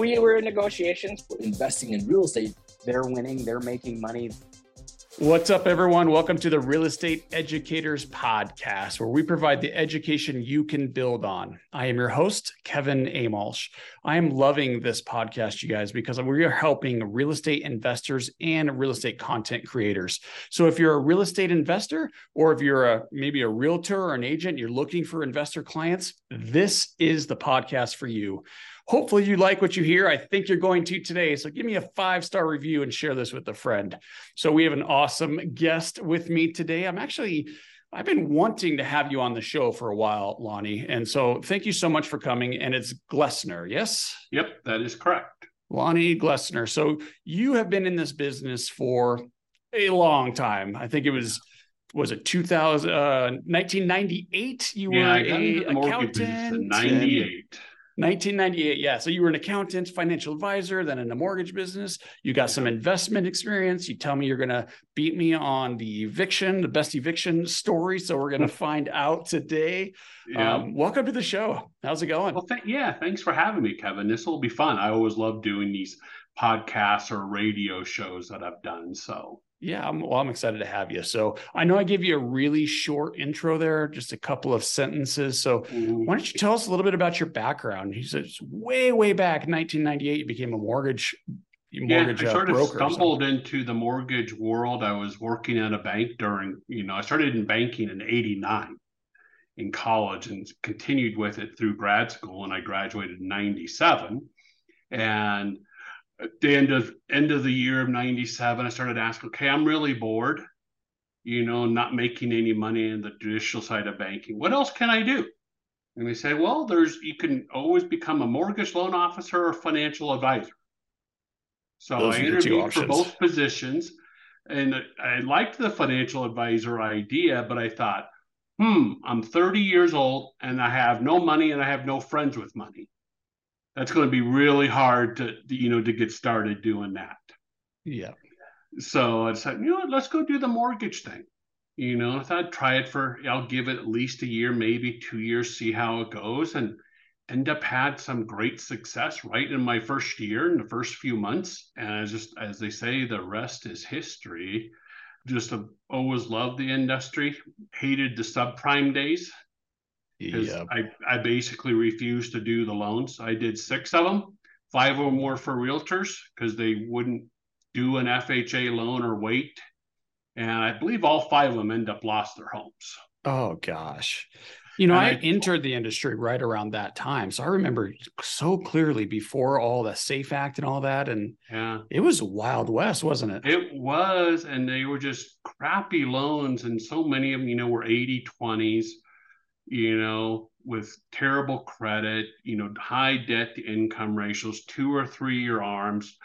we were in negotiations. Investing in real estate, they're winning, they're making money. What's up, everyone? Welcome to the Real Estate Educators Podcast, where we provide the education you can build on. I am your host, Kevin Amolsch. I am loving this podcast, you guys, because we are helping real estate investors and real estate content creators. So, if you're a real estate investor, or if you're a maybe a realtor or an agent, you're looking for investor clients, this is the podcast for you. Hopefully, you like what you hear. I think you're going to today. So, give me a five star review and share this with a friend. So, we have an awesome guest with me today. I'm actually I've been wanting to have you on the show for a while, Lonnie. And so thank you so much for coming. And it's Glessner, yes? Yep, that is correct. Lonnie Glessner. So you have been in this business for a long time. I think it was was it 2000 uh, 1998 you yeah, were a into the mortgage business accountant 98. 1998 yeah so you were an accountant financial advisor then in the mortgage business you got some investment experience you tell me you're going to beat me on the eviction the best eviction story so we're going to find out today Yeah. um, welcome to the show how's it going well, th- yeah, thanks for having me, Kevin. This will be fun. I always love doing these podcasts or radio shows that I've done. So, Yeah, I'm, well, I'm excited to have you. So I know I gave you a really short intro there, just a couple of sentences. So why don't you tell us a little bit about your background? He says way, way back in 1998, you became a mortgage mortgage yeah, I uh, sort of broker. or stumbled into the mortgage world. I was working at a bank during, you know, I started in banking in 89 in college and continued with it through grad school. And I graduated in 97. And at the end of end of the year of 97, I started asking, okay, I'm really bored, you know, not making any money in the traditional side of banking. What else can I do? And they said, well, there's you can always become a mortgage loan officer or financial advisor. So Those I are your two interviewed for both positions, and I liked the financial advisor idea, but I thought, hmm, I'm 30 years old and I have no money and I have no friends with money. That's going to be really hard to, you know, to get started doing that. Yeah. So I said, you know what, let's go do the mortgage thing. You know, I thought try it for, I'll give it at least a year, maybe two years, see how it goes, and end up had some great success right in my first year, in the first few months. And I just, as they say, the rest is history. Just have always loved the industry, hated the subprime days because Yeah. I, I basically refused to do the loans. I did six of them, five of them were for realtors because they wouldn't do an FHA loan or wait. And I believe all five of them end up lost their homes. Oh gosh. You know, I I- entered the industry right around that time. So I remember so clearly before all the SAFE Act and all that. And Yeah, it was Wild West, wasn't it? it was. And they were just crappy loans. And so many of them, you know, were 80 20s, you know, with terrible credit, you know, high debt to income ratios, two or three year arms.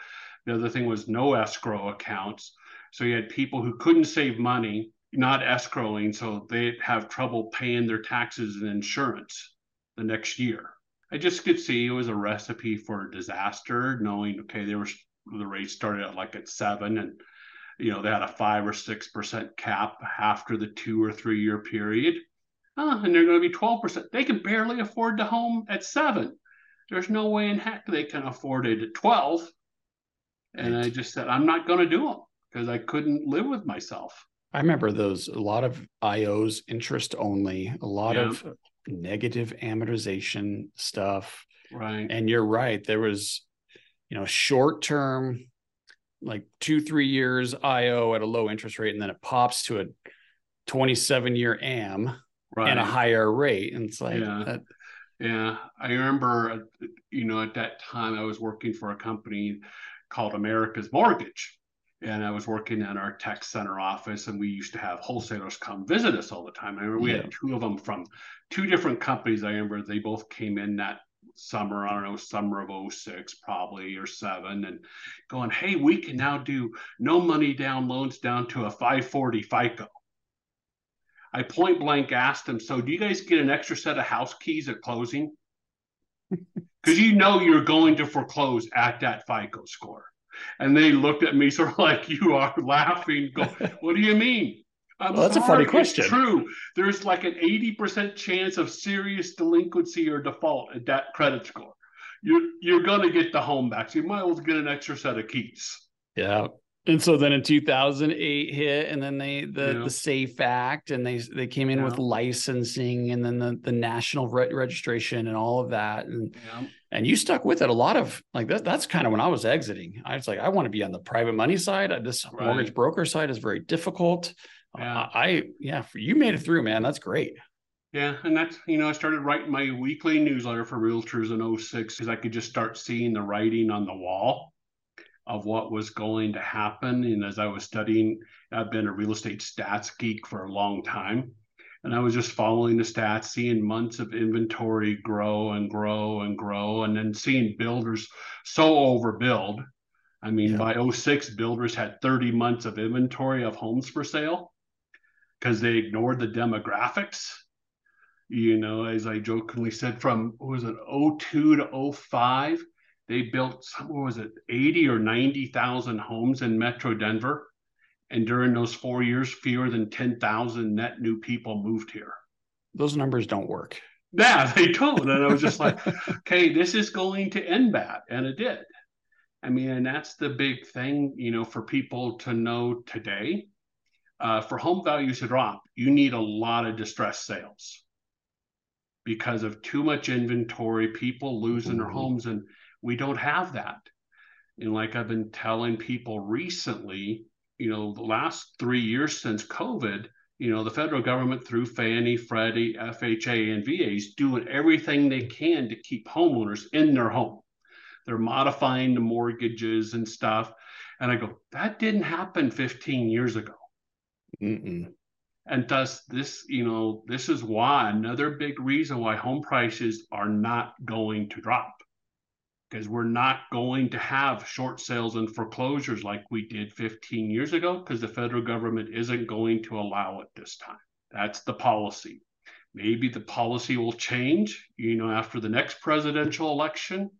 The other thing was no escrow accounts. So you had people who couldn't save money, not escrowing, so they'd have trouble paying their taxes and insurance the next year. I just could see it was a recipe for disaster, knowing okay, they were the rates started like at seven, and you know they had a five or six percent cap after the two or three year period, uh, and they're going to be twelve percent. They can barely afford the home at seven. There's no way in heck they can afford it at twelve. And I just said, I'm not going to do them because I couldn't live with myself. I remember those a lot of IOs interest only, a lot Yeah. of negative amortization stuff. Right. And you're right. There was, you know, short term, like two, three years IO at a low interest rate, and then it pops to a 27 year AM right. and a higher rate. And it's like, Yeah. that, Yeah, I remember, uh, you know, at that time I was working for a company called America's Mortgage. And I was working in our tech center office, and we used to have wholesalers come visit us all the time. I remember we Yeah. had two of them from two different companies. I remember they both came in that summer, I don't know, summer of 06 probably or seven, and going, hey, we can now do no money down loans down to a 540 FICO. I point blank asked them, so do you guys get an extra set of house keys at closing? Because you know you're going to foreclose at that FICO score. And they looked at me sort of like you are laughing. Go, what do you mean? I'm Well, that's a funny question. It's true. There's like an 80% chance of serious delinquency or default at that credit score. you're you're gonna get the home back. So you might as well get an extra set of keys. Yeah. And so then in 2008 hit, and then they the Yeah. the Safe Act, and they they came in with licensing, and then the the national re- registration, and all of that, and Yeah. and you stuck with it. A lot of like that. That's kind of when I was exiting. I was like, I want to be on the private money side. This mortgage broker side is very difficult. Yeah. I yeah, you made it through, man. That's great. Yeah, and that's you know I started writing my weekly newsletter for realtors in 06 because I could just start seeing the writing on the wall of what was going to happen. And as I was studying, I've been a real estate stats geek for a long time, and I was just following the stats, seeing months of inventory grow and grow and grow, and then seeing builders so overbuild. I mean, Yeah. by 06, builders had 30 months of inventory of homes for sale because they ignored the demographics you know, as I jokingly said, from what was it 02 to 05, they built some what was it 80 or 90,000 homes in Metro Denver. And during those four years, fewer than 10,000 net new people moved here. Those numbers don't work. Yeah, they don't. And I was just like, okay, this is going to end bad. And it did. I mean, and that's the big thing, you know, for people to know today. Uh, for home values to drop, you need a lot of distressed sales because of too much inventory, people losing their Mhm. homes, and we don't have that. And like I've been telling people recently, you know, the last three years since COVID, you know, the federal government through Fannie, Freddie, FHA, and VAs doing everything they can to keep homeowners in their home. They're modifying the mortgages and stuff. And I go, that didn't happen 15 years ago. Mm-mm. And thus, this, you know, this is why another big reason why home prices are not going to drop. Because we're not going to have short sales and foreclosures like we did 15 years ago, because the federal government isn't going to allow it this time. That's the policy. Maybe the policy will change, you know, after the next presidential election.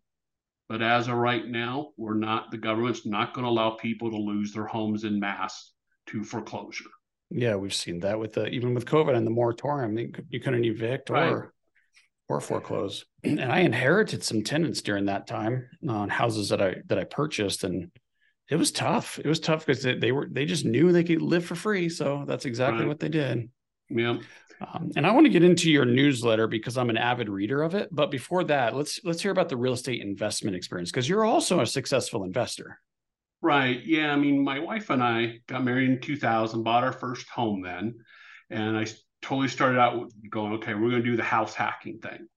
But as of right now, we're not, the government's not going to allow people to lose their homes in mass to foreclosure. Yeah, we've seen that with the even with COVID and the moratorium. You, couldn't evict Right. or or foreclose. And I inherited some tenants during that time on houses that I that I purchased, and it was tough. It was tough because they, they were they just knew they could live for free. So that's exactly Right. what they did. Yeah. Um, and I want to get into your newsletter because I'm an avid reader of it. But before that, let's let's hear about the real estate investment experience because you're also a successful investor. Right. Yeah. I mean, my wife and I got married in 2000, bought our first home then. And I totally started out with going, okay, we're going to do the house hacking thing.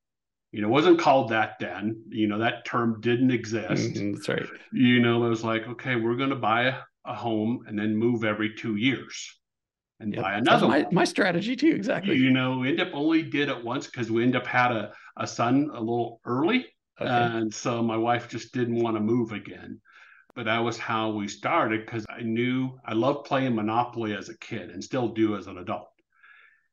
You know, it wasn't called that then. You know, that term didn't exist. Mhm, that's right. You know, it was like, okay, we're going to buy a, a home and then move every two years and Yep. buy another my, one. my strategy too. Exactly. You know, we end up only did it once because we end up had a, a son a little early. Okay. And so my wife just didn't want to move again. But that was how we started because I knew I loved playing Monopoly as a kid and still do as an adult.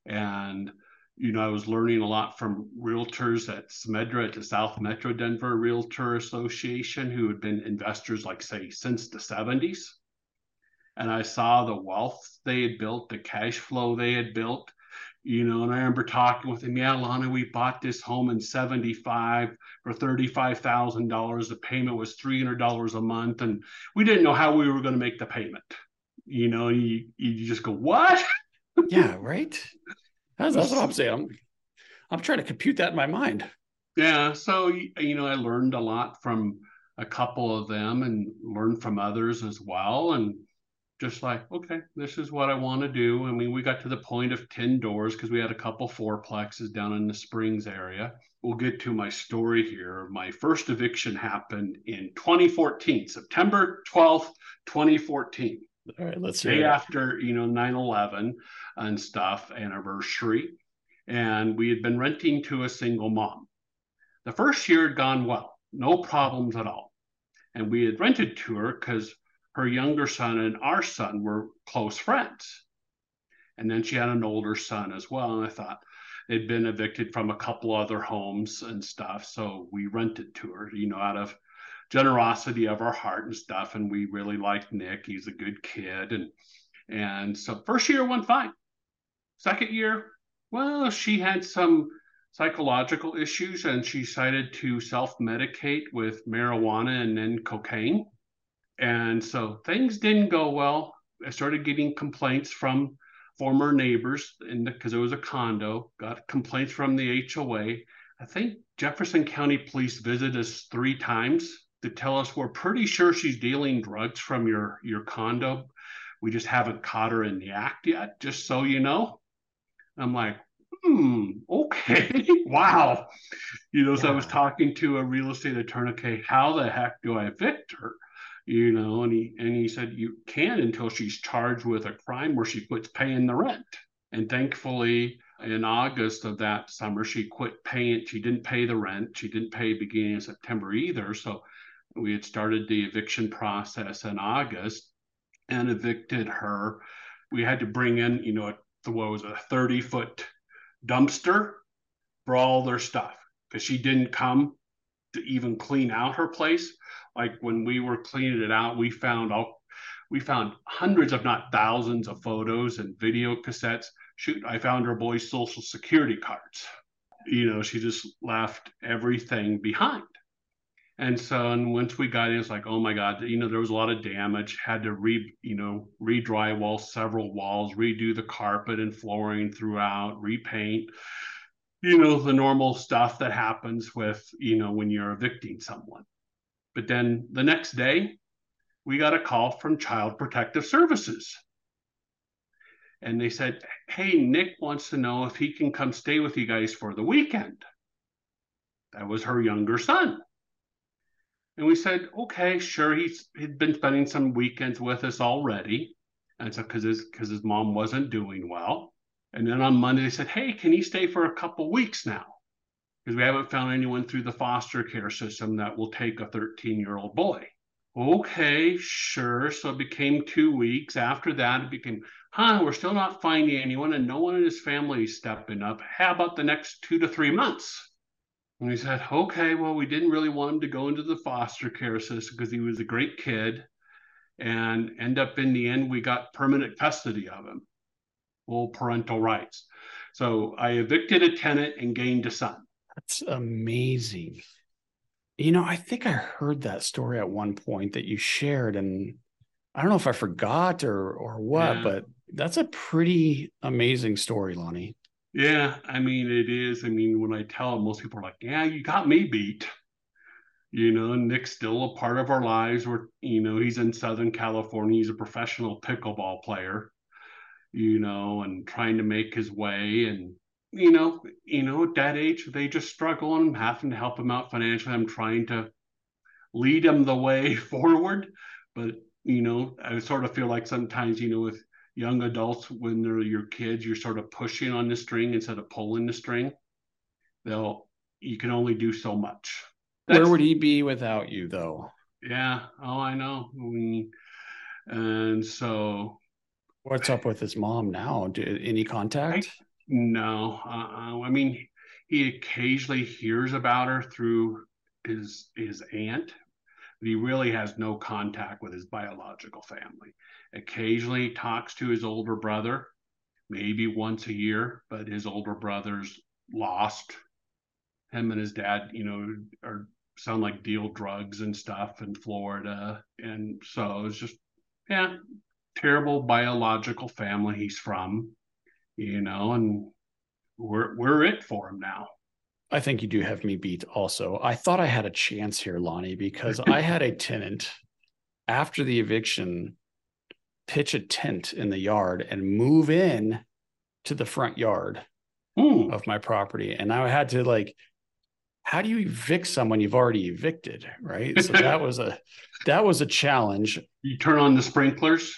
And, you know, I was learning a lot from realtors at Smedra at the South Metro Denver Realtor Association who had been investors, like, say, since the 70s. And I saw the wealth they had built, the cash flow they had built you know, and I remember talking with him, yeah, Lana, we bought this home in 75 for $35,000. The payment was $300 a month. And we didn't know how we were going to make the payment. You know, you, you just go, what? yeah, right. That's, that's what I'm saying. I'm, I'm trying to compute that in my mind. Yeah. So, you know, I learned a lot from a couple of them and learned from others as well. And just like, okay, this is what I want to do. I mean, we got to the point of 10 doors because we had a couple fourplexes down in the Springs area. We'll get to my story here. My first eviction happened in 2014, September 12th, 2014. All right, let's Day after, you know, 9 11 and stuff, anniversary. And we had been renting to a single mom. The first year had gone well, no problems at all. And we had rented to her because her younger son and our son were close friends. And then she had an older son as well. And I thought they'd been evicted from a couple other homes and stuff. So we rented to her, you know, out of generosity of our heart and stuff. And we really liked Nick. He's a good kid. And and so first year went fine. Second year, well, she had some psychological issues and she decided to self medicate with marijuana and then cocaine. And so things didn't go well. I started getting complaints from former neighbors because it was a condo, got complaints from the HOA. I think Jefferson County Police visited us three times to tell us we're pretty sure she's dealing drugs from your your condo. We just haven't caught her in the act yet, just so you know. I'm like, hmm, okay, wow. You know, yeah. so I was talking to a real estate attorney, okay, how the heck do I evict her? You know, and he and he said you can't until she's charged with a crime where she quits paying the rent. And thankfully, in August of that summer, she quit paying. She didn't pay the rent. She didn't pay beginning of September either. So we had started the eviction process in August and evicted her. We had to bring in, you know, what was a 30 foot dumpster for all their stuff because she didn't come to even clean out her place. Like when we were cleaning it out, we found all we found hundreds, if not thousands, of photos and video cassettes. Shoot, I found her boy's social security cards. You know, she just left everything behind. And so, and once we got in, it's like, oh my God, you know, there was a lot of damage. Had to re, you know, re-drywall several walls, redo the carpet and flooring throughout, repaint. You know, the normal stuff that happens with, you know, when you're evicting someone. But then the next day, we got a call from Child Protective Services. And they said, Hey, Nick wants to know if he can come stay with you guys for the weekend. That was her younger son. And we said, okay, sure. He's he'd been spending some weekends with us already. And so because his because his mom wasn't doing well. And then on Monday they said, hey, can he stay for a couple weeks now? Because we haven't found anyone through the foster care system that will take a 13-year-old boy. Okay, sure. So it became two weeks. After that, it became, huh, we're still not finding anyone, and no one in his family is stepping up. How about the next two to three months? And we said, okay, well, we didn't really want him to go into the foster care system because he was a great kid. And end up in the end, we got permanent custody of him, full parental rights. So I evicted a tenant and gained a son. That's amazing. You know, I think I heard that story at one point that you shared, and I don't know if I forgot or or what, yeah. but that's a pretty amazing story, Lonnie. Yeah, I mean it is. I mean, when I tell them, most people are like, "Yeah, you got me beat." You know, Nick's still a part of our lives. We're, you know, he's in Southern California. He's a professional pickleball player. You know, and trying to make his way. And you know, you know, at that age, they just struggle, and I'm having to help him out financially. I'm trying to lead him the way forward, but you know, I sort of feel like sometimes, you know, with young adults when they're your kids you're sort of pushing on the string instead of pulling the string they'll you can only do so much. That's, where would he be without you though? Yeah oh i know. And so. What's up with his mom now? Do, any contact? I, no uh, i mean he occasionally hears about her through his his aunt but he really has no contact with his biological family occasionally talks to his older brother, maybe once a year, but his older brother's lost. Him and his dad, you know, are sound like deal drugs and stuff in Florida. And so it's just, yeah, terrible biological family he's from, you know, and we're we're it for him now. I think you do have me beat also. I thought I had a chance here, Lonnie, because I had a tenant after the eviction pitch a tent in the yard and move in to the front yard Ooh. of my property. And I had to like, how do you evict someone you've already evicted? Right. So that was a that was a challenge. You turn on the sprinklers.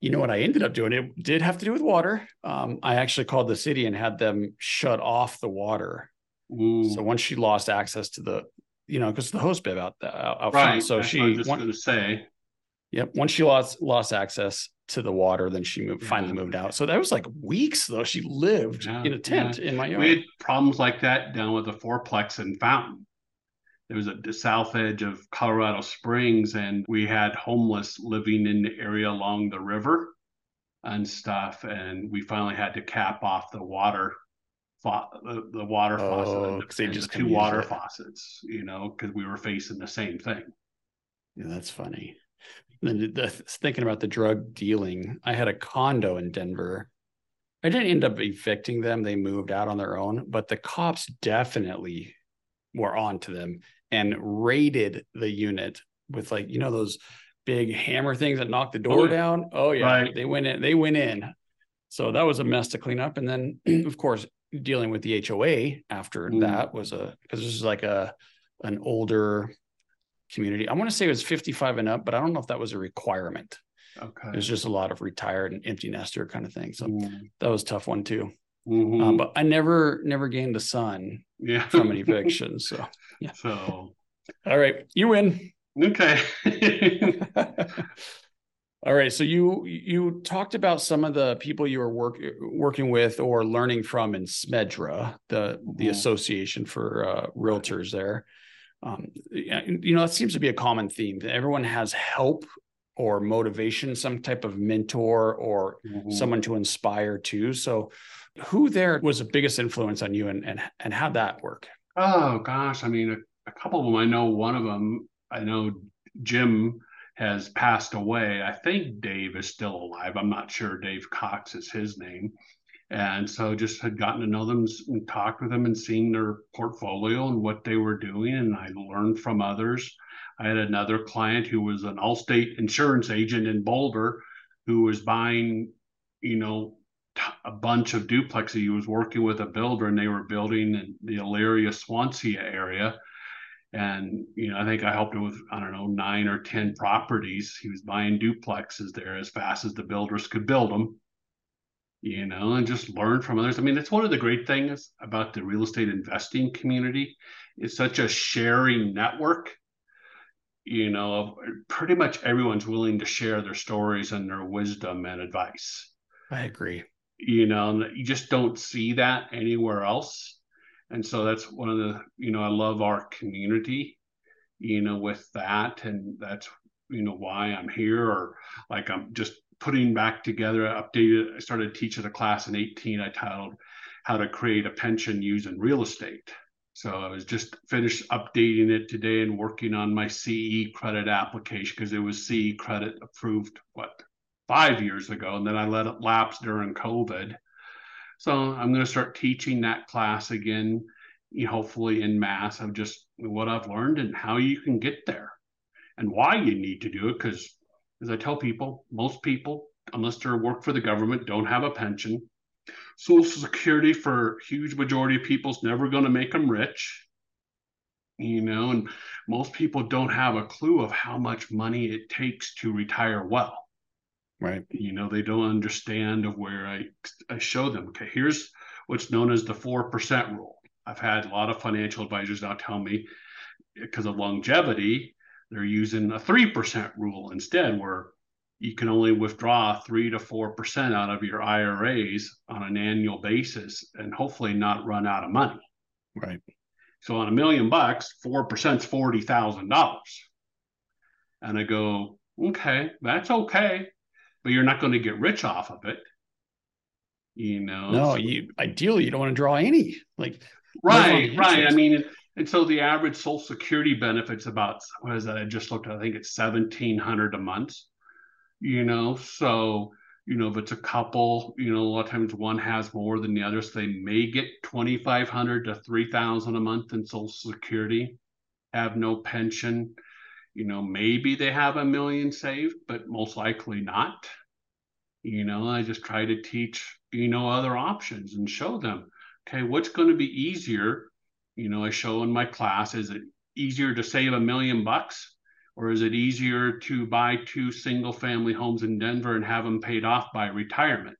You know what I ended up doing? It did have to do with water. Um, I actually called the city and had them shut off the water. Ooh. So once she lost access to the, you know, because the hose bib out, uh, out, out right. front. So That's she I was just going to say Yep. Once she lost lost access to the water, then she moved, mm-hmm. finally moved out. So that was like weeks though. She lived yeah, in a tent yeah. in my yard. We had problems like that down with the fourplex in Fountain. There was a the south edge of Colorado Springs, and we had homeless living in the area along the river and stuff. And we finally had to cap off the water fa- the, the water Oh, faucet, they and just the two water it. faucets, you know, because we were facing the same thing. Yeah, that's funny. Then the, thinking about the drug dealing, I had a condo in Denver. I didn't end up evicting them; they moved out on their own. But the cops definitely were onto them and raided the unit with like you know those big hammer things that knock the door yeah. down. Oh yeah, Right. they went in. They went in. So that was a mess to clean up, and then of course dealing with the HOA after Mm. that was a because this is like a an older community. I want to say it was 55 and up, but I don't know if that was a requirement. Okay. It was just a lot of retired and empty nester kind of thing. So Mm, that was a tough one too. mhm. Um, but I never, never gained a son yeah. from an eviction. So, so all right, you win. okay. all right. So you you talked about some of the people you were work, working with or learning from in Smedra, the the Mhm. association for uh, realtors there. Um, yeah, you know, that seems to be a common theme. Everyone has help or motivation, some type of mentor or Mhm. someone to inspire to So, who there was the biggest influence on you, and and and how'd that work? Oh gosh, I mean, a, a couple of them. I know one of them. I know Jim has passed away. I think Dave is still alive. I'm not sure. Dave Cox is his name. And so just had gotten to know them and talked with them and seen their portfolio and what they were doing. And I learned from others. I had another client who was an Allstate insurance agent in Boulder who was buying, you know, a bunch of duplexes. He was working with a builder and they were building in the Elyria Swansea area. And, you know, I think I helped him with, I don't know, nine or 10 properties. He was buying duplexes there as fast as the builders could build them, you know, and just learn from others. I mean, it's one of the great things about the real estate investing community. It's such a sharing network. You know, pretty much everyone's willing to share their stories and their wisdom and advice I agree. you know you just don't see that anywhere else and so that's one of the you know i love our community you know with that and that's you know why i'm here or like i'm just putting back together updated i started teaching a class in 18 i titled how to create a pension using real estate so i was just finished updating it today and working on my ce credit application because it was ce credit approved what five years ago, and then I let it lapse during COVID. So I'm going to start teaching that class again, you know, hopefully in mass of just what I've learned and how you can get there and why you need to do it. Because as I tell people, most people, unless they work for the government, don't have a pension. Social Security for huge majority of people is never going to make them rich. You know, and most people don't have a clue of how much money it takes to retire well Right. you know they don't understand of where i i show them okay here's what's known as the 4% rule i've had a lot of financial advisors now tell me because of longevity they're using a 3% rule instead where you can only withdraw 3 to 4% out of your iras on an annual basis and hopefully not run out of money Right. so on a million bucks 4% is $40000 and i go okay that's okay but you're not going to get rich off of it. You know, No, So- you ideally you don't want to draw any. Like right, right. I mean, and so the average Social Security benefits about what is that? I just looked. I think it's seventeen hundred a month. You know, so you know if it's a couple, you know, a lot of times one has more than the other, so they may get twenty five hundred to three thousand a month in Social Security, have no pension. You know, maybe they have a million saved, but most likely not. You know, I just try to teach, you know, other options and show them, okay, what's going to be easier? You know, I show in my class, is it easier to save a million bucks or is it easier to buy two single family homes in Denver and have them paid off by retirement?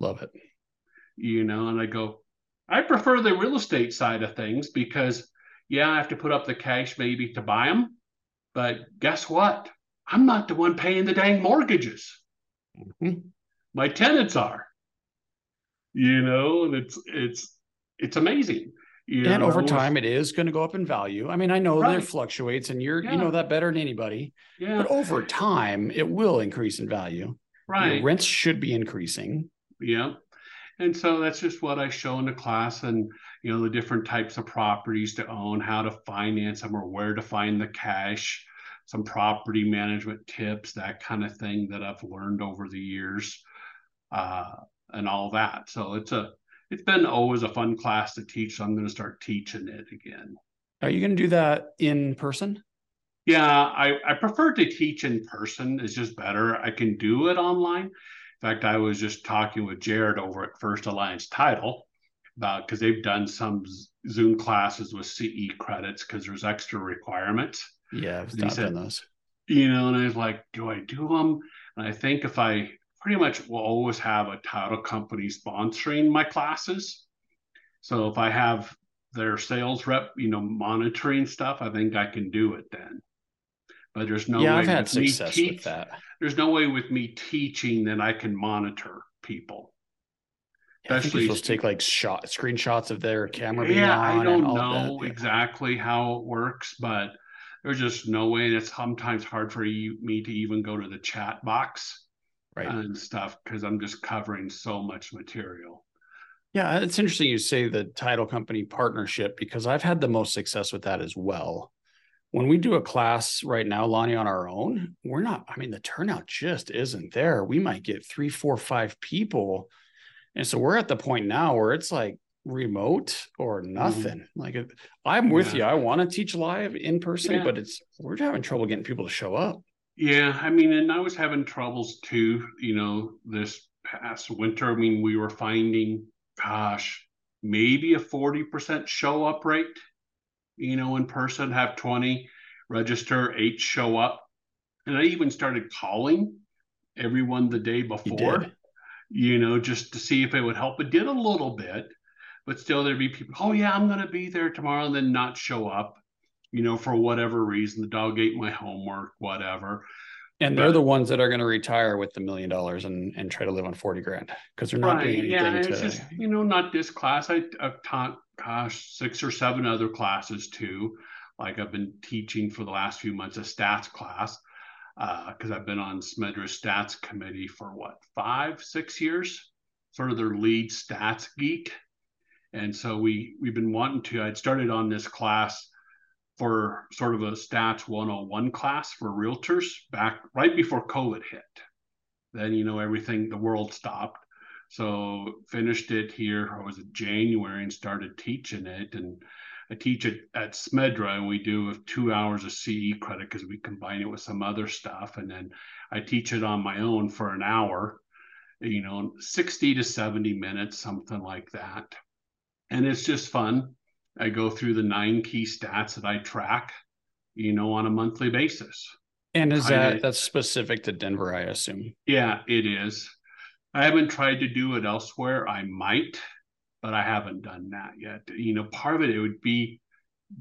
love it. You know, and I go, I prefer the real estate side of things because, yeah, I have to put up the cash maybe to buy them. But guess what? I'm not the one paying the dang mortgages. Mhm. My tenants are. You know, and it's it's it's amazing. You And know, over time, it is going to go up in value. I mean, I know there Right. fluctuates, and you're you know that better than anybody. yeah, But over time, it will increase in value. Your right. rents should be increasing. Yeah. And so that's just what I show in the class and, you know, the different types of properties to own, how to finance them or where to find the cash, some property management tips, that kind of thing that I've learned over the years, uh, and all that. So it's a, it's been always a fun class to teach. So I'm going to start teaching it again. Are you going to do that in person? Yeah, I, I prefer to teach in person. It's just better. I can do it online. In fact, I was just talking with Jared over at First Alliance Title about because they've done some Zoom classes with CE credits because there's extra requirements. Yeah, I've done those. You know, and I was like, do I do them? And I think if I pretty much will always have a title company sponsoring my classes. So if I have their sales rep, you know, monitoring stuff, I think I can do it then. But there's no yeah, way I've had success with that. There's no way with me teaching that I can monitor people. Yeah, Especially, I supposed to take like shot screenshots of their camera being yeah. I don't know yeah. exactly how it works, but there's just no way. And it's sometimes hard for you, me to even go to the chat box right. and stuff because I'm just covering so much material. Yeah, it's interesting you say the title company partnership because I've had the most success with that as well when we do a class right now, Lonnie, on our own, we're not, I mean, the turnout just isn't there. We might get three, four, five people. And so we're at the point now where it's like remote or mm-hmm. nothing. Mm-hmm. Like I'm with yeah. you. I want to teach live in person, yeah. but it's we're having trouble getting people to show up. Yeah, I mean, and I was having troubles too, you know, this past winter. I mean, we were finding, gosh, maybe a 40% show up rate you know, in person, have 20 register, eight show up. And I even started calling everyone the day before, you, you know, just to see if it would help. It did a little bit, but still there'd be people, oh, yeah, I'm going to be there tomorrow, and then not show up, you know, for whatever reason. The dog ate my homework, whatever. And they're the ones that are going to retire with the million dollars and and try to live on 40 grand because they're not right, doing anything. Yeah, it's just, you know, not this class. I, I've taught gosh, six or seven other classes too. Like I've been teaching for the last few months a stats class because uh, I've been on Smedra stats committee for what five, six years, sort of their lead stats geek. And so we we've been wanting to. I'd started on this class for sort of a stats 101 class for realtors back right before COVID hit. Then you know everything the world stopped so finished it here, or was it January, and started teaching it. And I teach it at Smedra, and we do two hours of CE credit because we combine it with some other stuff. And then I teach it on my own for an hour, you know, 60 to 70 minutes, something like that. And it's just fun. I go through the nine key stats that I track, you know, on a monthly basis. And is that that's specific to Denver, I assume? Yeah, it is. I haven't tried to do it elsewhere. I might, but I haven't done that yet. You know, part of it, it would be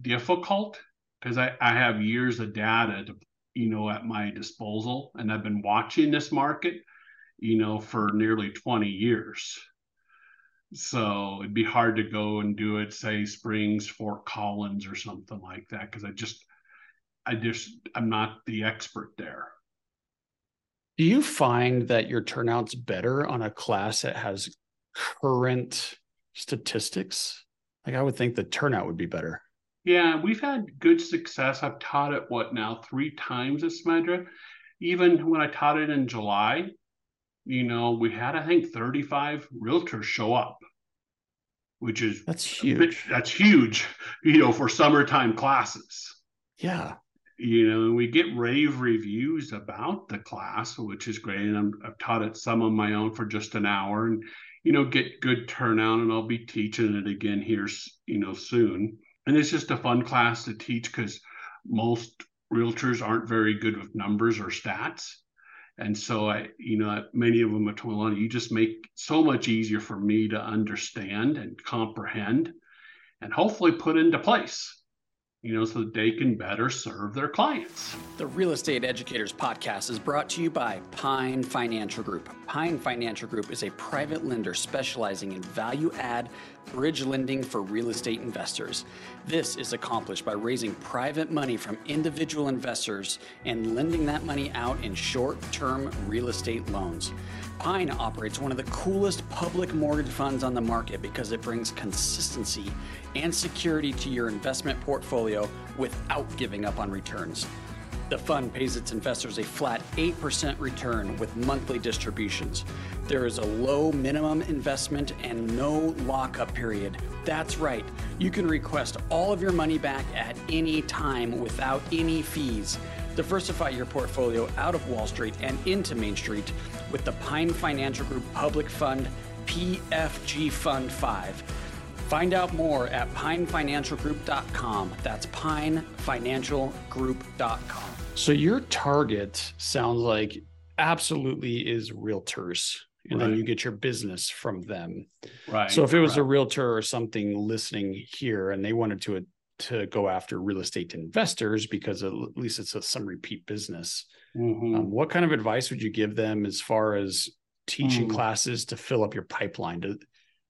difficult because I, I have years of data to, you know, at my disposal. And I've been watching this market, you know, for nearly 20 years. So it'd be hard to go and do it, say Springs, Fort Collins, or something like that, because I just, I just, I'm not the expert there. Do you find that your turnout's better on a class that has current statistics? Like I would think the turnout would be better. Yeah, we've had good success. I've taught it what now three times at Smedra. Even when I taught it in July, you know, we had I think 35 realtors show up, which is that's huge. Bit, that's huge, you know, for summertime classes. Yeah you know, and we get rave reviews about the class, which is great. And i have taught it some on my own for just an hour and, you know, get good turnout. And I'll be teaching it again here, you know, soon. And it's just a fun class to teach because most realtors aren't very good with numbers or stats. And so I, you know, many of them are told, you just make so much easier for me to understand and comprehend and hopefully put into place you know, so that they can better serve their clients. The Real Estate Educators Podcast is brought to you by Pine Financial Group. Pine Financial Group is a private lender specializing in value add bridge lending for real estate investors. This is accomplished by raising private money from individual investors and lending that money out in short term real estate loans. Pine operates one of the coolest public mortgage funds on the market because it brings consistency and security to your investment portfolio without giving up on returns. The fund pays its investors a flat 8% return with monthly distributions. There is a low minimum investment and no lockup period. That's right, you can request all of your money back at any time without any fees. Diversify your portfolio out of Wall Street and into Main Street with the Pine Financial Group Public Fund PFG Fund 5. Find out more at pinefinancialgroup.com. That's pinefinancialgroup.com. So your target sounds like absolutely is realtors. And right. then you get your business from them. Right. So if it was right. a realtor or something listening here and they wanted to to go after real estate investors because at least it's a, some repeat business. Mm-hmm. Um, what kind of advice would you give them as far as teaching mm. classes to fill up your pipeline? To,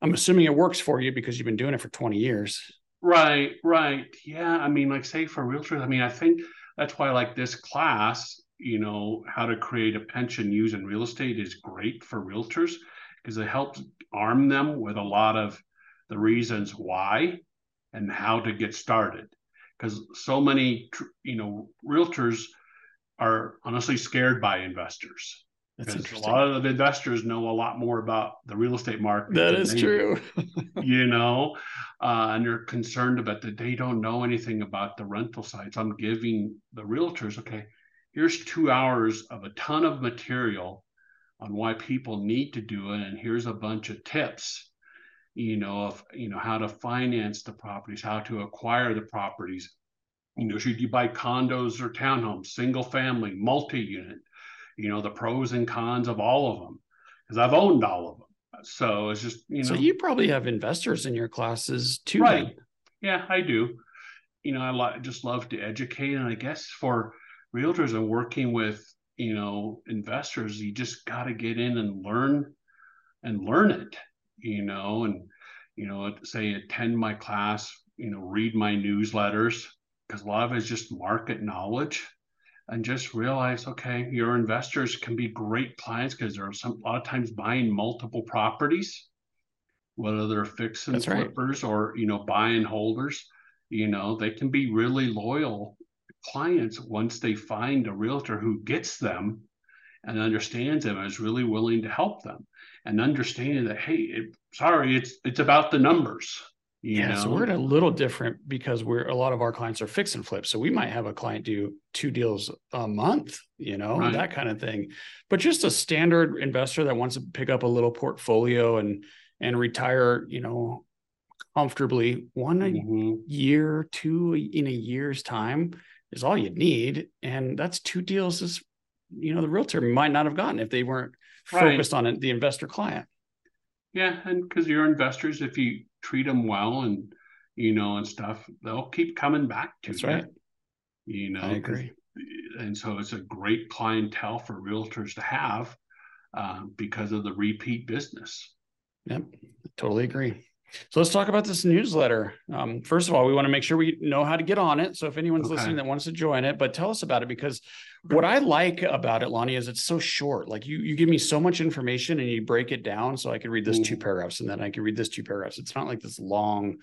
I'm assuming it works for you because you've been doing it for 20 years. Right, right. Yeah. I mean, like, say for realtors, I mean, I think that's why, like, this class, you know, how to create a pension using real estate is great for realtors because it helps arm them with a lot of the reasons why and how to get started because so many you know realtors are honestly scared by investors that's interesting. A lot of the investors know a lot more about the real estate market. That is true. you know, uh, and they're concerned about that they don't know anything about the rental sites. I'm giving the realtors, okay, here's two hours of a ton of material on why people need to do it, and here's a bunch of tips you know, of you know how to finance the properties, how to acquire the properties. You know, should you buy condos or townhomes, single family, multi-unit? You know, the pros and cons of all of them, because I've owned all of them. So it's just you know. So you probably have investors in your classes too, right? Then. Yeah, I do. You know, I lo- just love to educate, and I guess for realtors and working with you know investors, you just got to get in and learn and learn it you know, and you know, say attend my class, you know, read my newsletters because a lot of it is just market knowledge and just realize, okay, your investors can be great clients because they're some a lot of times buying multiple properties, whether they're fix and That's flippers right. or you know, buying holders, you know, they can be really loyal clients once they find a realtor who gets them and understands them and is really willing to help them and understanding that hey it, sorry it's it's about the numbers yeah know? so we're a little different because we're a lot of our clients are fix and flip so we might have a client do two deals a month you know right. that kind of thing but just a standard investor that wants to pick up a little portfolio and and retire you know comfortably one mm-hmm. year two in a year's time is all you need and that's two deals is you know the realtor might not have gotten if they weren't right. focused on the investor client. Yeah, and because your investors, if you treat them well and you know and stuff, they'll keep coming back to That's you. right. You know, I agree. And so it's a great clientele for realtors to have uh, because of the repeat business. Yep, totally agree. So let's talk about this newsletter. Um, first of all, we want to make sure we know how to get on it. So if anyone's okay. listening that wants to join it, but tell us about it because what I like about it, Lonnie, is it's so short. Like you, you give me so much information and you break it down so I can read this mm. two paragraphs and then I can read this two paragraphs. It's not like this long,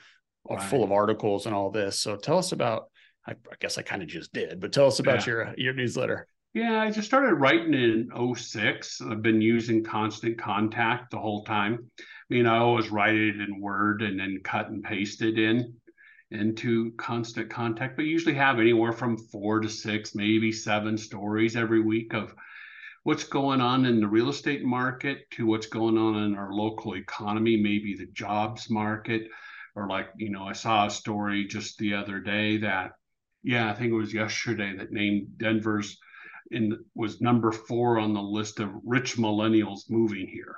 uh, right. full of articles and all this. So tell us about. I, I guess I kind of just did, but tell us about yeah. your your newsletter. Yeah, I just started writing in 06. I've been using Constant Contact the whole time you know, I always write it in Word and then cut and paste it in into constant contact, but usually have anywhere from four to six, maybe seven stories every week of what's going on in the real estate market to what's going on in our local economy, maybe the jobs market, or like, you know, I saw a story just the other day that, yeah, I think it was yesterday that named Denver's in was number four on the list of rich millennials moving here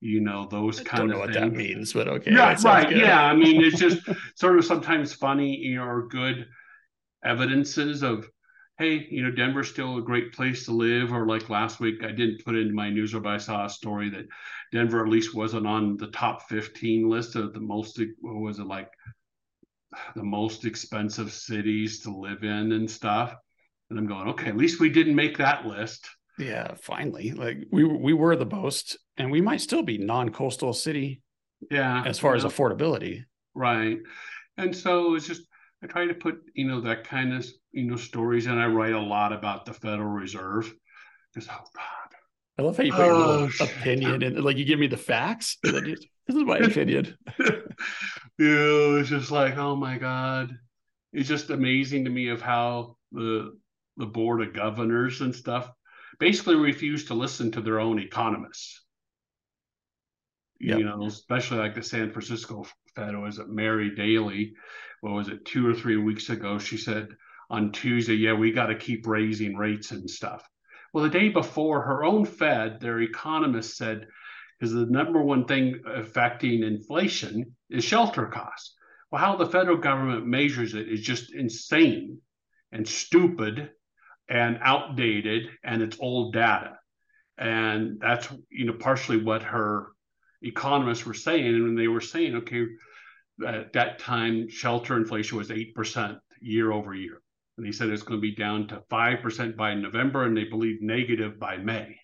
you know those kind Don't of know what things. that means, but okay. yeah, right. good. Yeah, I mean, it's just sort of sometimes funny, you know, or good evidences of, hey, you know, Denver's still a great place to live. Or like last week, I didn't put in my news, but I saw a story that Denver at least wasn't on the top 15 list of the most, what was it like, the most expensive cities to live in and stuff. And I'm going, okay, at least we didn't make that list. Yeah, finally. Like we we were the most, and we might still be non-coastal city Yeah. as far you as affordability. Right. And so it's just I try to put, you know, that kind of, you know, stories and I write a lot about the Federal Reserve. Because oh God. I love how you put your Oh, opinion and like you give me the facts. and then you- this is my opinion. know, it's just like, oh my God. It's just amazing to me of how the the board of governors and stuff basically refuse to listen to their own economists. Yep. You know, especially like the San Francisco Fed was it Mary Daly, what was it, two or three weeks ago? She said on Tuesday, yeah, we got to keep raising rates and stuff. Well, the day before, her own Fed, their economist said, because the number one thing affecting inflation is shelter costs. Well, how the federal government measures it is just insane and stupid and outdated, and it's old data. And that's you know partially what her economists were saying, and they were saying, okay, at that time shelter inflation was eight percent year over year, and he said it's going to be down to five percent by November, and they believe negative by May.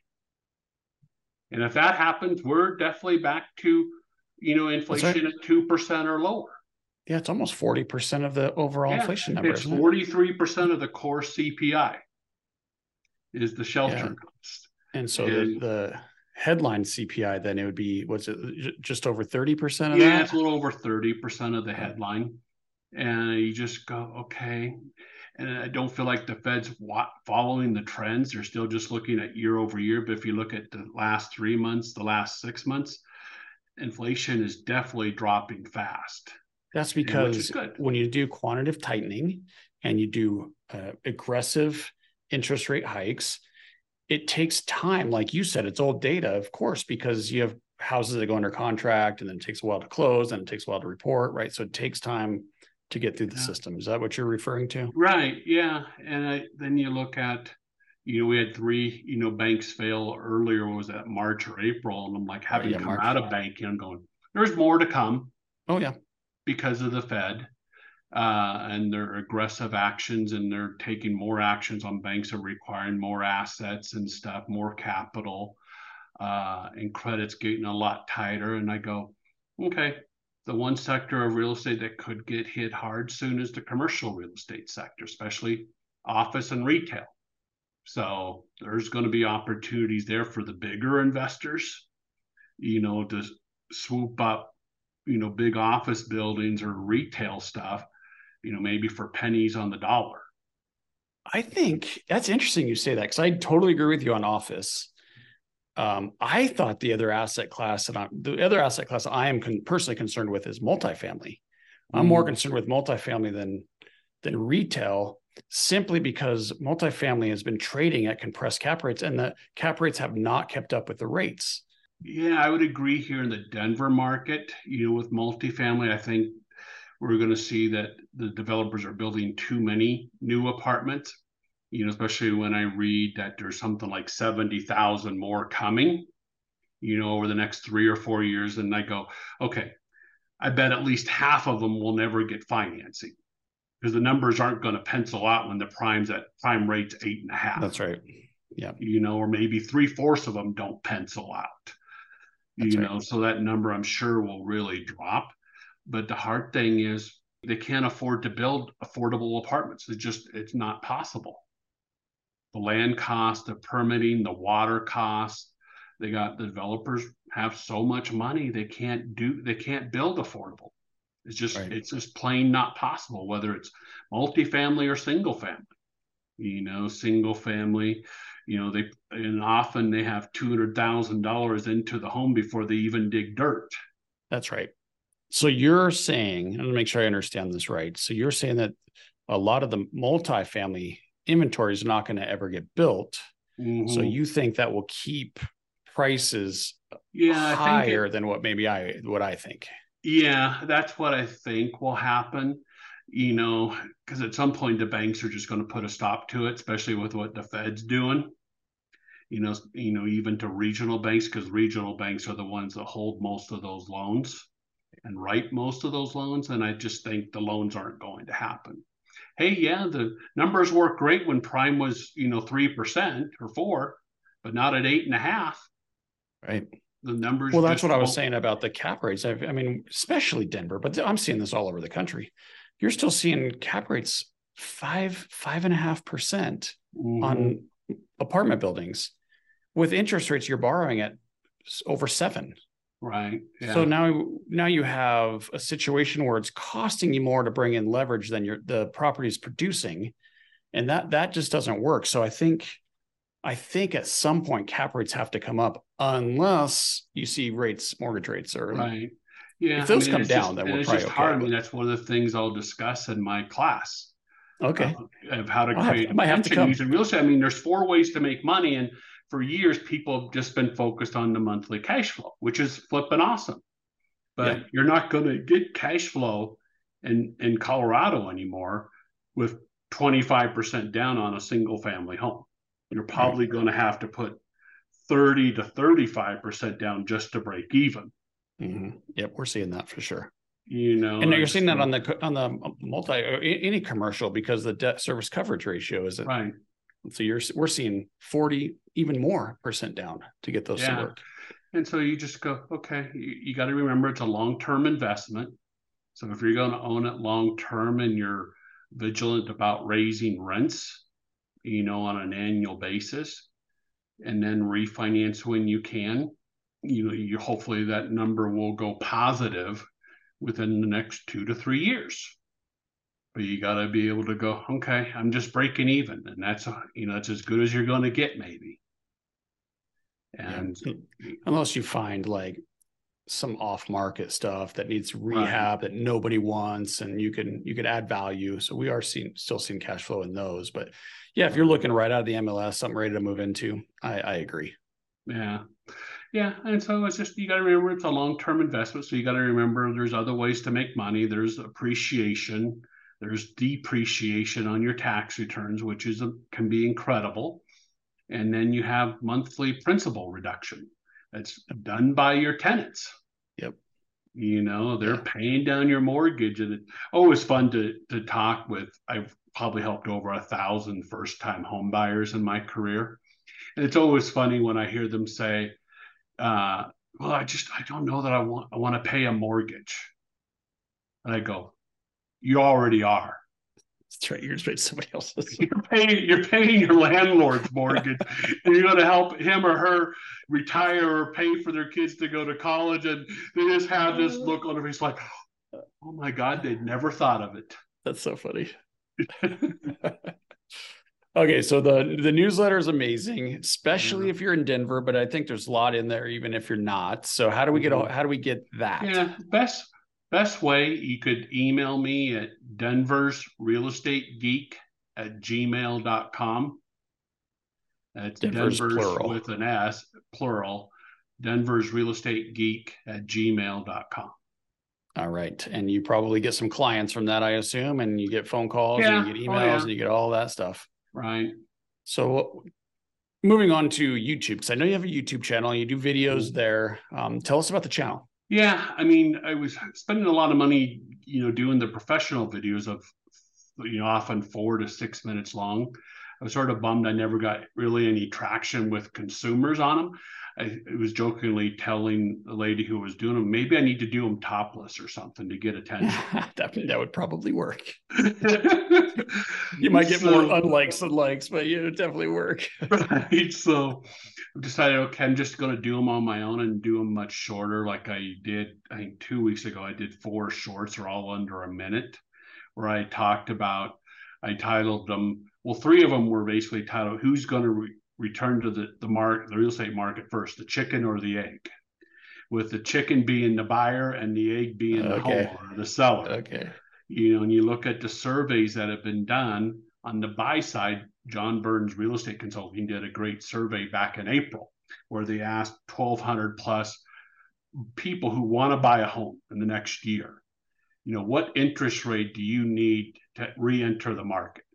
And if that happens, we're definitely back to you know inflation at two percent or lower. Yeah, it's almost 40% of the overall Yeah, inflation number. It's isn't it? forty three percent of the core CPI is the shelter Yeah. cost. And so the, And- the headline CPI, then it would be, what's it, just over 30% of Yeah, that? it's a little over thirty percent of the headline, and you just go okay. And I don't feel like the Fed's following the trends; they're still just looking at year over year. But if you look at the last three months, the last six months, inflation is definitely dropping fast. That's because when you do quantitative tightening and you do uh, aggressive interest rate hikes, it takes time. Like you said, it's old data, of course, because you have houses that go under contract and then it takes a while to close and it takes a while to report, right? So it takes time to get through the Yeah. system. Is that what you're referring to? Right. Yeah. And I, then you look at, you know, we had three, you know, banks fail earlier. Was that March or April? And I'm like, having oh, yeah, come March. out of banking, I'm going, there's more to come Oh, yeah. because of the Fed uh, and their aggressive actions, and they're taking more actions on banks are requiring more assets and stuff, more capital, uh, and credit's getting a lot tighter. And I go, okay, the one sector of real estate that could get hit hard soon is the commercial real estate sector, especially office and retail. So there's going to be opportunities there for the bigger investors, you know, to swoop up, you know, big office buildings or retail stuff, you know, maybe for pennies on the dollar. I think that's interesting you say that because I totally agree with you on office. Um, I thought the other asset class and I, the other asset class I am con- personally concerned with is multifamily. I'm more Mm. concerned with multifamily than than retail, simply because multifamily has been trading at compressed cap rates, and the cap rates have not kept up with the rates. Yeah, I would agree here in the Denver market, you know, with multifamily, I think we're going to see that the developers are building too many new apartments, you know, especially when I read that there's something like 70,000 more coming, you know, over the next three or four years. And I go, okay, I bet at least half of them will never get financing because the numbers aren't going to pencil out when the prime's at prime rate's eight and a half That's right. Yeah. You know, or maybe three fourths of them don't pencil out. That's you right. know, so that number I'm sure will really drop. But the hard thing is they can't afford to build affordable apartments. It's just it's not possible. The land cost, the permitting, the water cost, they got the developers have so much money they can't do they can't build affordable. It's just Right. it's just plain not possible, whether it's multifamily or single family. You know, single family, you know, they and often they have two hundred thousand dollars into the home before they even dig dirt. That's right. So you're saying, and to make sure I understand this right. So you're saying that a lot of the multifamily inventory is not going to ever get built. So Mhm. you think that will keep prices yeah higher it, than what maybe I what I think. Yeah, that's what I think will happen. You know, because at some point the banks are just going to put a stop to it, especially with what the Fed's doing. You know, you know, even to regional banks, because regional banks are the ones that hold most of those loans and write most of those loans. And I just think the loans aren't going to happen. Hey, yeah, the numbers work great when prime was, you know, three percent or four, but not at eight and a half. Right. The numbers. Well, that's what I was saying about the cap rates. I've, I mean, especially Denver, but I'm seeing this all over the country. You're still seeing cap rates five, five and a half percent on mm-hmm. apartment buildings with interest rates you're borrowing at over seven. Right. Yeah. So now, now you have a situation where it's costing you more to bring in leverage than your the property is producing, and that that just doesn't work. So I think, I think at some point cap rates have to come up unless you see rates, mortgage rates, are Right. Yeah. If those come it's down, just, then we're it's probably just hard. okay, I mean, that's one of the things I'll discuss in my class. okay, uh, of how to I'll have- create I might have to come. using real estate. I mean, there's four ways to make money, and for years, people have just been focused on the monthly cash flow, which is flipping awesome. But Yeah. you're not going to get cash flow in in Colorado anymore with 25% down on a single family home. You're probably going to have to put 30 to 35% down just to break even. Mhm. yep, we're seeing that for sure. You know, And now you're seeing that on the on the multi or any commercial because the debt service coverage ratio is right. so you're we're seeing 40 even more percent down to get those Yeah. to work. And so you just go, okay, you, you got to remember it's a long term investment. So if you're going to own it long term and you're vigilant about raising rents, you know, on an annual basis, and then refinance when you can, you know, you hopefully that number will go positive within the next two to three years. But you got to be able to go, okay, I'm just breaking even, and that's you know that's as good as you're going to get, maybe. Yeah. And hmm. unless you find like some off market stuff that needs rehab that nobody wants and you can you can add value so we are seeing still seeing cash flow in those but yeah if you're looking right out of the mls something ready to move into i i agree Yeah. Yeah. And so it's just, you got to remember it's a long term investment. So you got to remember there's other ways to make money. There's appreciation, there's depreciation on your tax returns, which is a, can be incredible. And then you have monthly principal reduction that's done by your tenants. Yep. You know, they're Yeah. paying down your mortgage. And it's always fun to, to talk with. I've probably helped over a thousand first time home buyers in my career. And it's always funny when I hear them say, uh, well, I just I don't know that I want I want to pay a mortgage. And I go, you already are. That's right you're straight somebody else's You're paying you're paying your landlord's mortgage. and you're gonna help him or her retire or pay for their kids to go to college. And they just have this look on their face like, oh my God, they'd never thought of it. that's so funny okay so the the newsletter is amazing especially if you're in denver but i think there's a lot in there even if you're not so how do we get Mhm. how do we get that Yeah, best best way you could email me at Denver's real estate geek at gmail.com. That's Denver's Denver's, plural. with an S, plural. Denver's real estate geek at gmail.com. All right. And you probably get some clients from that, I assume, and you get phone calls Yeah. and you get Oh, emails yeah. and you get all that stuff. Right. So moving on to YouTube, because I know you have a YouTube channel, you do videos Mhm. there. Um, tell us about the channel. Yeah, I mean, I was spending a lot of money, you know, doing the professional videos of, you know, often four to six minutes long. I was sort of bummed I never got really any traction with consumers on them. I, I was jokingly telling the lady who was doing them, maybe I need to do them topless or something to get attention. that, that would probably work. You might get So- more unlikes than likes, but would definitely work. right so i decided okay i'm just going to do them on my own and do them much shorter like i did i think two weeks ago i did four shorts are all under a minute where i talked about i titled them well three of them were basically titled who's going to re- return to the the market the real estate market first the chicken or the egg with the chicken being the buyer and the egg being the Okay. homeowner the seller Okay. you know, and you look at the surveys that have been done on the buy side, John Burns Real Estate Consulting did a great survey back in April. where they asked 1,200 plus people who want to buy a home in the next year, you know, what interest rate do you need to re-enter the market?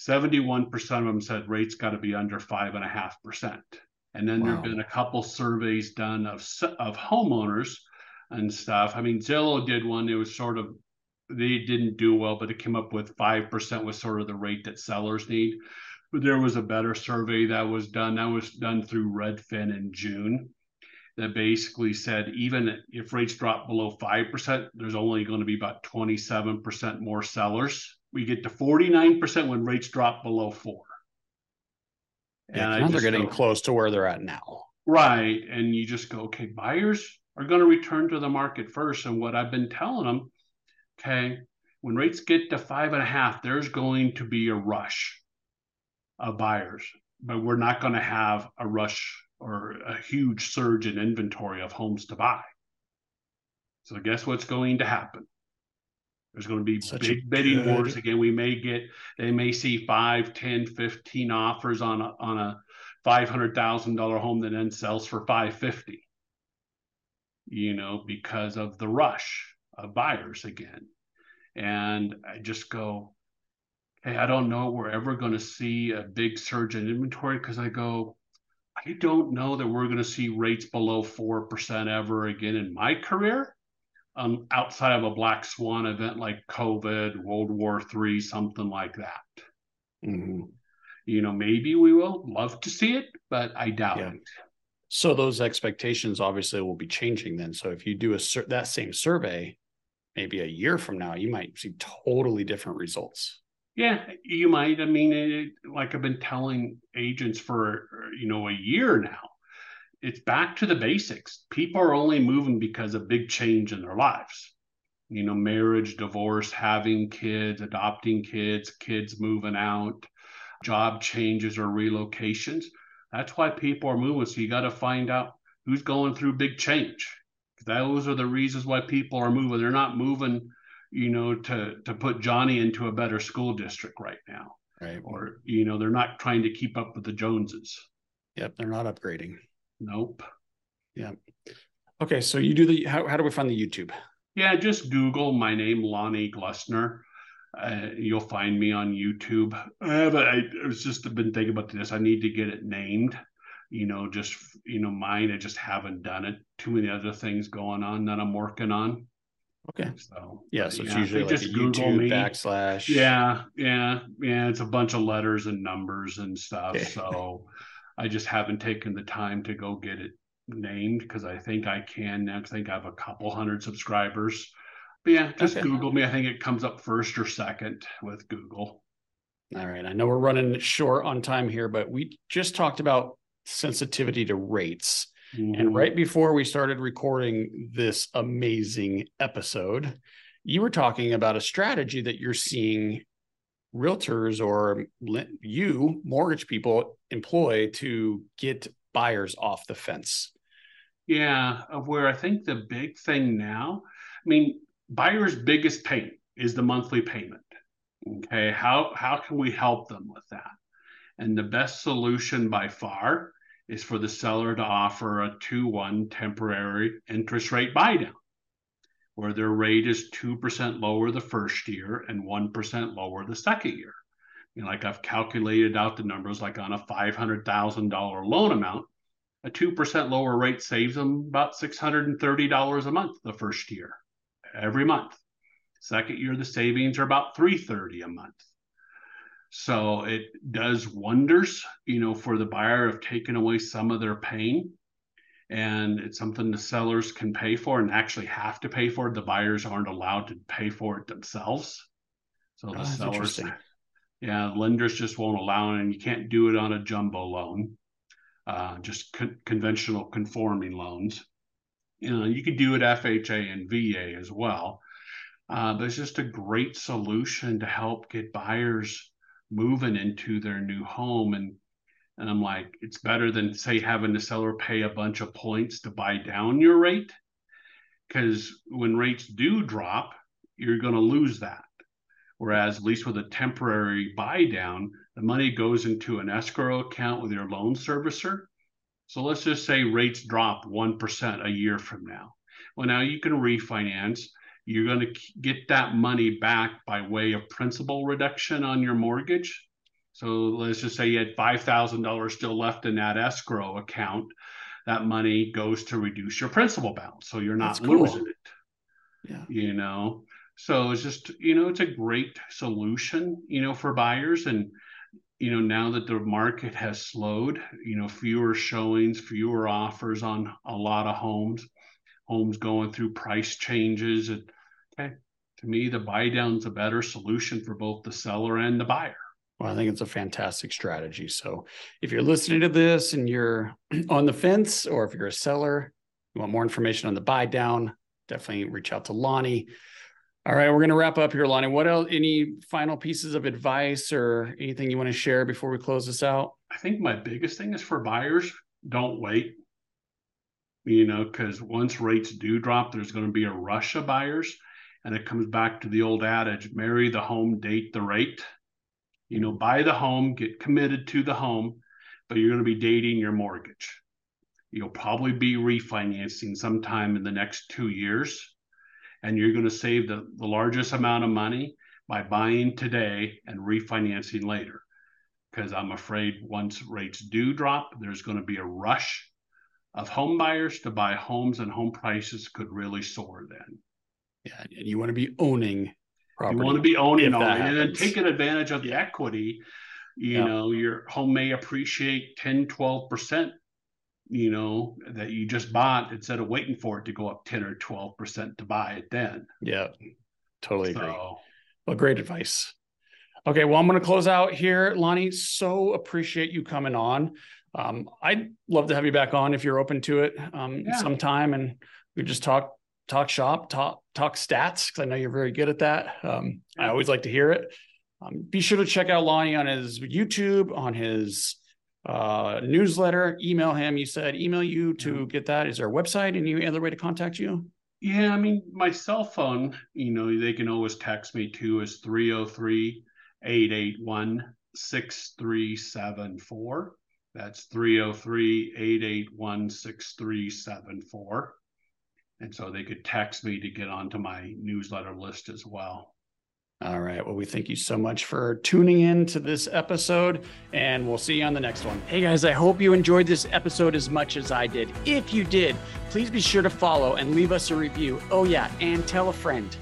71% of them said rates got to be under five and a half percent. And then wow. there have been a couple surveys done of of homeowners and stuff. I mean, Zillow did one. It was sort of they didn't do well, but it came up with five percent was sort of the rate that sellers need. But there was a better survey that was done. That was done through Redfin in June. That basically said even if rates drop below five percent, there's only going to be about twenty-seven percent more sellers. We get to forty-nine percent when rates drop below four. Yeah, and they're getting go, close to where they're at now. Right. And you just go, okay, buyers are going to return to the market first. And what I've been telling them, okay, when rates get to five and a half, there's going to be a rush of buyers, but we're not going to have a rush or a huge surge in inventory of homes to buy. So guess what's going to happen? There's going to be Such big bidding good... wars again. We may get, they may see 5, 10, 15 offers on a, on a $500,000 home that then sells for 550, you know, because of the rush of buyers again. And I just go, hey, I don't know we're ever going to see a big surge in inventory because I go, I don't know that we're going to see rates below 4% ever again in my career um, outside of a black swan event like COVID, World War III, something like that. Mm-hmm. You know, maybe we will love to see it, but I doubt yeah. it. So those expectations obviously will be changing then. So if you do a sur- that same survey, maybe a year from now, you might see totally different results. Yeah, you might. I mean, it, like I've been telling agents for you know a year now, it's back to the basics. People are only moving because of big change in their lives. You know, marriage, divorce, having kids, adopting kids, kids moving out, job changes or relocations. That's why people are moving. So you got to find out who's going through big change. Those are the reasons why people are moving. They're not moving, you know, to to put Johnny into a better school district right now. Right. Or, you know, they're not trying to keep up with the Joneses. Yep, they're not upgrading. Nope. Yeah. Okay, so you do the how, how do we find the YouTube? Yeah, just Google my name, Lonnie Glessner. Uh, you'll find me on YouTube. Uh, but I, I was just been thinking about this. I need to get it named. You know, just you know, mine. I just haven't done it. Too many other things going on that I'm working on. Okay. So yeah, so it's usually like just Google YouTube me. backslash. Yeah, yeah, yeah. It's a bunch of letters and numbers and stuff. Okay. So I just haven't taken the time to go get it named because I think I can now. I think I have a couple hundred subscribers. But yeah, just okay. Google me. I think it comes up first or second with Google. All right. I know we're running short on time here, but we just talked about sensitivity to rates. Mm-hmm. And right before we started recording this amazing episode, you were talking about a strategy that you're seeing realtors or you mortgage people employ to get buyers off the fence? Yeah, of where I think the big thing now, I mean, buyers' biggest pain is the monthly payment. Okay, how how can we help them with that? And the best solution by far is for the seller to offer a 2-1 temporary interest rate buy down where their rate is 2% lower the first year and 1% lower the second year. Know, like I've calculated out the numbers, like on a $500,000 loan amount, a 2% lower rate saves them about $630 a month the first year, every month. Second year, the savings are about 330 a month. So it does wonders, you know, for the buyer of taking away some of their pain and it's something the sellers can pay for and actually have to pay for. The buyers aren't allowed to pay for it themselves. So the oh, sellers, yeah, lenders just won't allow it, and you can't do it on a jumbo loan, uh, just co- conventional conforming loans. You know, you could do it FHA and VA as well. Uh, but it's just a great solution to help get buyers moving into their new home and and I'm like, it's better than say having the seller pay a bunch of points to buy down your rate. Because when rates do drop, you're going to lose that. Whereas, at least with a temporary buy down, the money goes into an escrow account with your loan servicer. So let's just say rates drop 1% a year from now. Well, now you can refinance. You're going to get that money back by way of principal reduction on your mortgage. So let's just say you had $5,000 still left in that escrow account. That money goes to reduce your principal balance. So you're not cool. losing it. Yeah. You know, so it's just, you know, it's a great solution, you know, for buyers. And, you know, now that the market has slowed, you know, fewer showings, fewer offers on a lot of homes, homes going through price changes. And, okay, to me, the buy down's a better solution for both the seller and the buyer. Well, I think it's a fantastic strategy. So if you're listening to this and you're on the fence, or if you're a seller, you want more information on the buy down, definitely reach out to Lonnie. All right, we're going to wrap up here, Lonnie. What else? Any final pieces of advice or anything you want to share before we close this out? I think my biggest thing is for buyers: don't wait. You know, because once rates do drop, there's going to be a rush of buyers, and it comes back to the old adage: marry the home, date the rate. You know, buy the home, get committed to the home, but you're going to be dating your mortgage. You'll probably be refinancing sometime in the next two years and you're going to save the, the largest amount of money by buying today and refinancing later. Because I'm afraid once rates do drop, there's going to be a rush of home buyers to buy homes, and home prices could really soar then. Yeah, and you want to be owning property. You want to be owning all, and then taking advantage of the equity. You yeah. know, your home may appreciate 10, 12 percent you know, that you just bought instead of waiting for it to go up 10 or 12% to buy it then. Yeah, totally so, agree. Well, great advice. Okay, well, I'm going to close out here. Lonnie, so appreciate you coming on. Um, I'd love to have you back on if you're open to it um, yeah. sometime and we just talk talk shop, talk talk stats because I know you're very good at that. Um, I always like to hear it. Um, be sure to check out Lonnie on his YouTube, on his uh, newsletter, email him. You said email you to get that. Is there a website? Any other way to contact you? Yeah, I mean, my cell phone, you know, they can always text me too, is 303 881 6374. That's 303 881 6374. And so they could text me to get onto my newsletter list as well. All right. Well, we thank you so much for tuning in to this episode, and we'll see you on the next one. Hey, guys, I hope you enjoyed this episode as much as I did. If you did, please be sure to follow and leave us a review. Oh, yeah, and tell a friend.